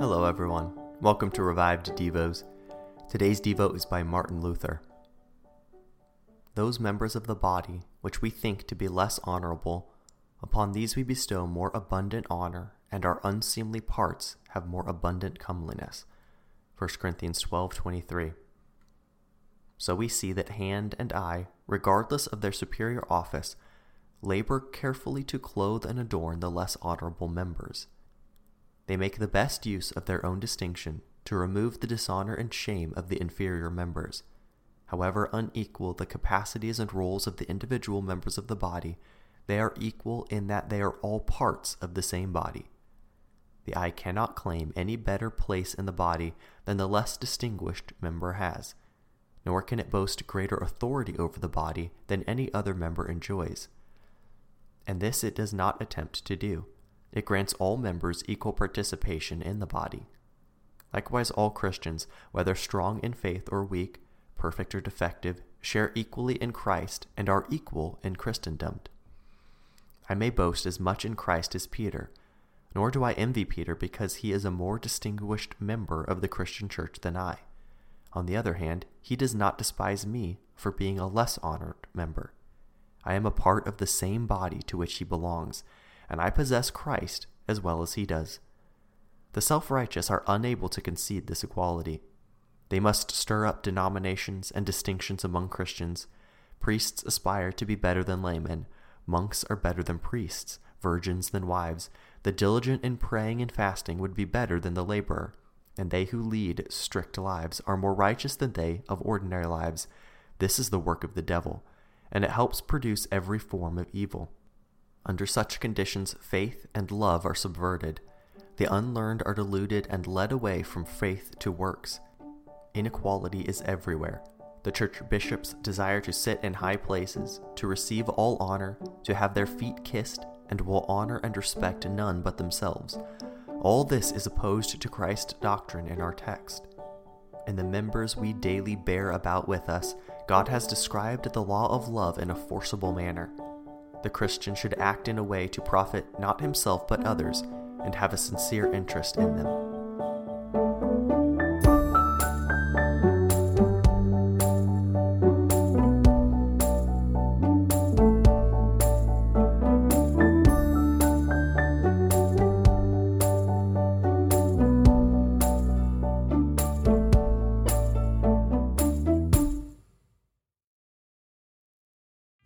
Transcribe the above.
Hello, everyone. Welcome to Revived Devos. Today's Devo is by Martin Luther. Those members of the body which we think to be less honorable, upon these we bestow more abundant honor, and our unseemly parts have more abundant comeliness. 1 Corinthians 12:23. So we see that hand and eye, regardless of their superior office, labor carefully to clothe and adorn the less honorable members. They make the best use of their own distinction to remove the dishonor and shame of the inferior members. However unequal the capacities and roles of the individual members of the body, they are equal in that they are all parts of the same body. The eye cannot claim any better place in the body than the less distinguished member has, nor can it boast greater authority over the body than any other member enjoys. And this it does not attempt to do. It grants all members equal participation in the body. Likewise, all Christians, whether strong in faith or weak, perfect or defective, share equally in Christ and are equal in Christendom. I may boast as much in Christ as Peter, nor do I envy Peter because he is a more distinguished member of the Christian church than I. On the other hand, he does not despise me for being a less honored member. I am a part of the same body to which he belongs, and I possess Christ as well as he does. The self righteous are unable to concede this equality. They must stir up denominations and distinctions among Christians. Priests aspire to be better than laymen, monks are better than priests, virgins than wives. The diligent in praying and fasting would be better than the laborer, and they who lead strict lives are more righteous than they of ordinary lives. This is the work of the devil, and it helps produce every form of evil. Under such conditions, faith and love are subverted. The unlearned are deluded and led away from faith to works. Inequality is everywhere. The church bishops desire to sit in high places, to receive all honor, to have their feet kissed, and will honor and respect none but themselves. All this is opposed to Christ's doctrine in our text. In the members we daily bear about with us, God has described the law of love in a forcible manner. The Christian should act in a way to profit not himself but others, and have a sincere interest in them.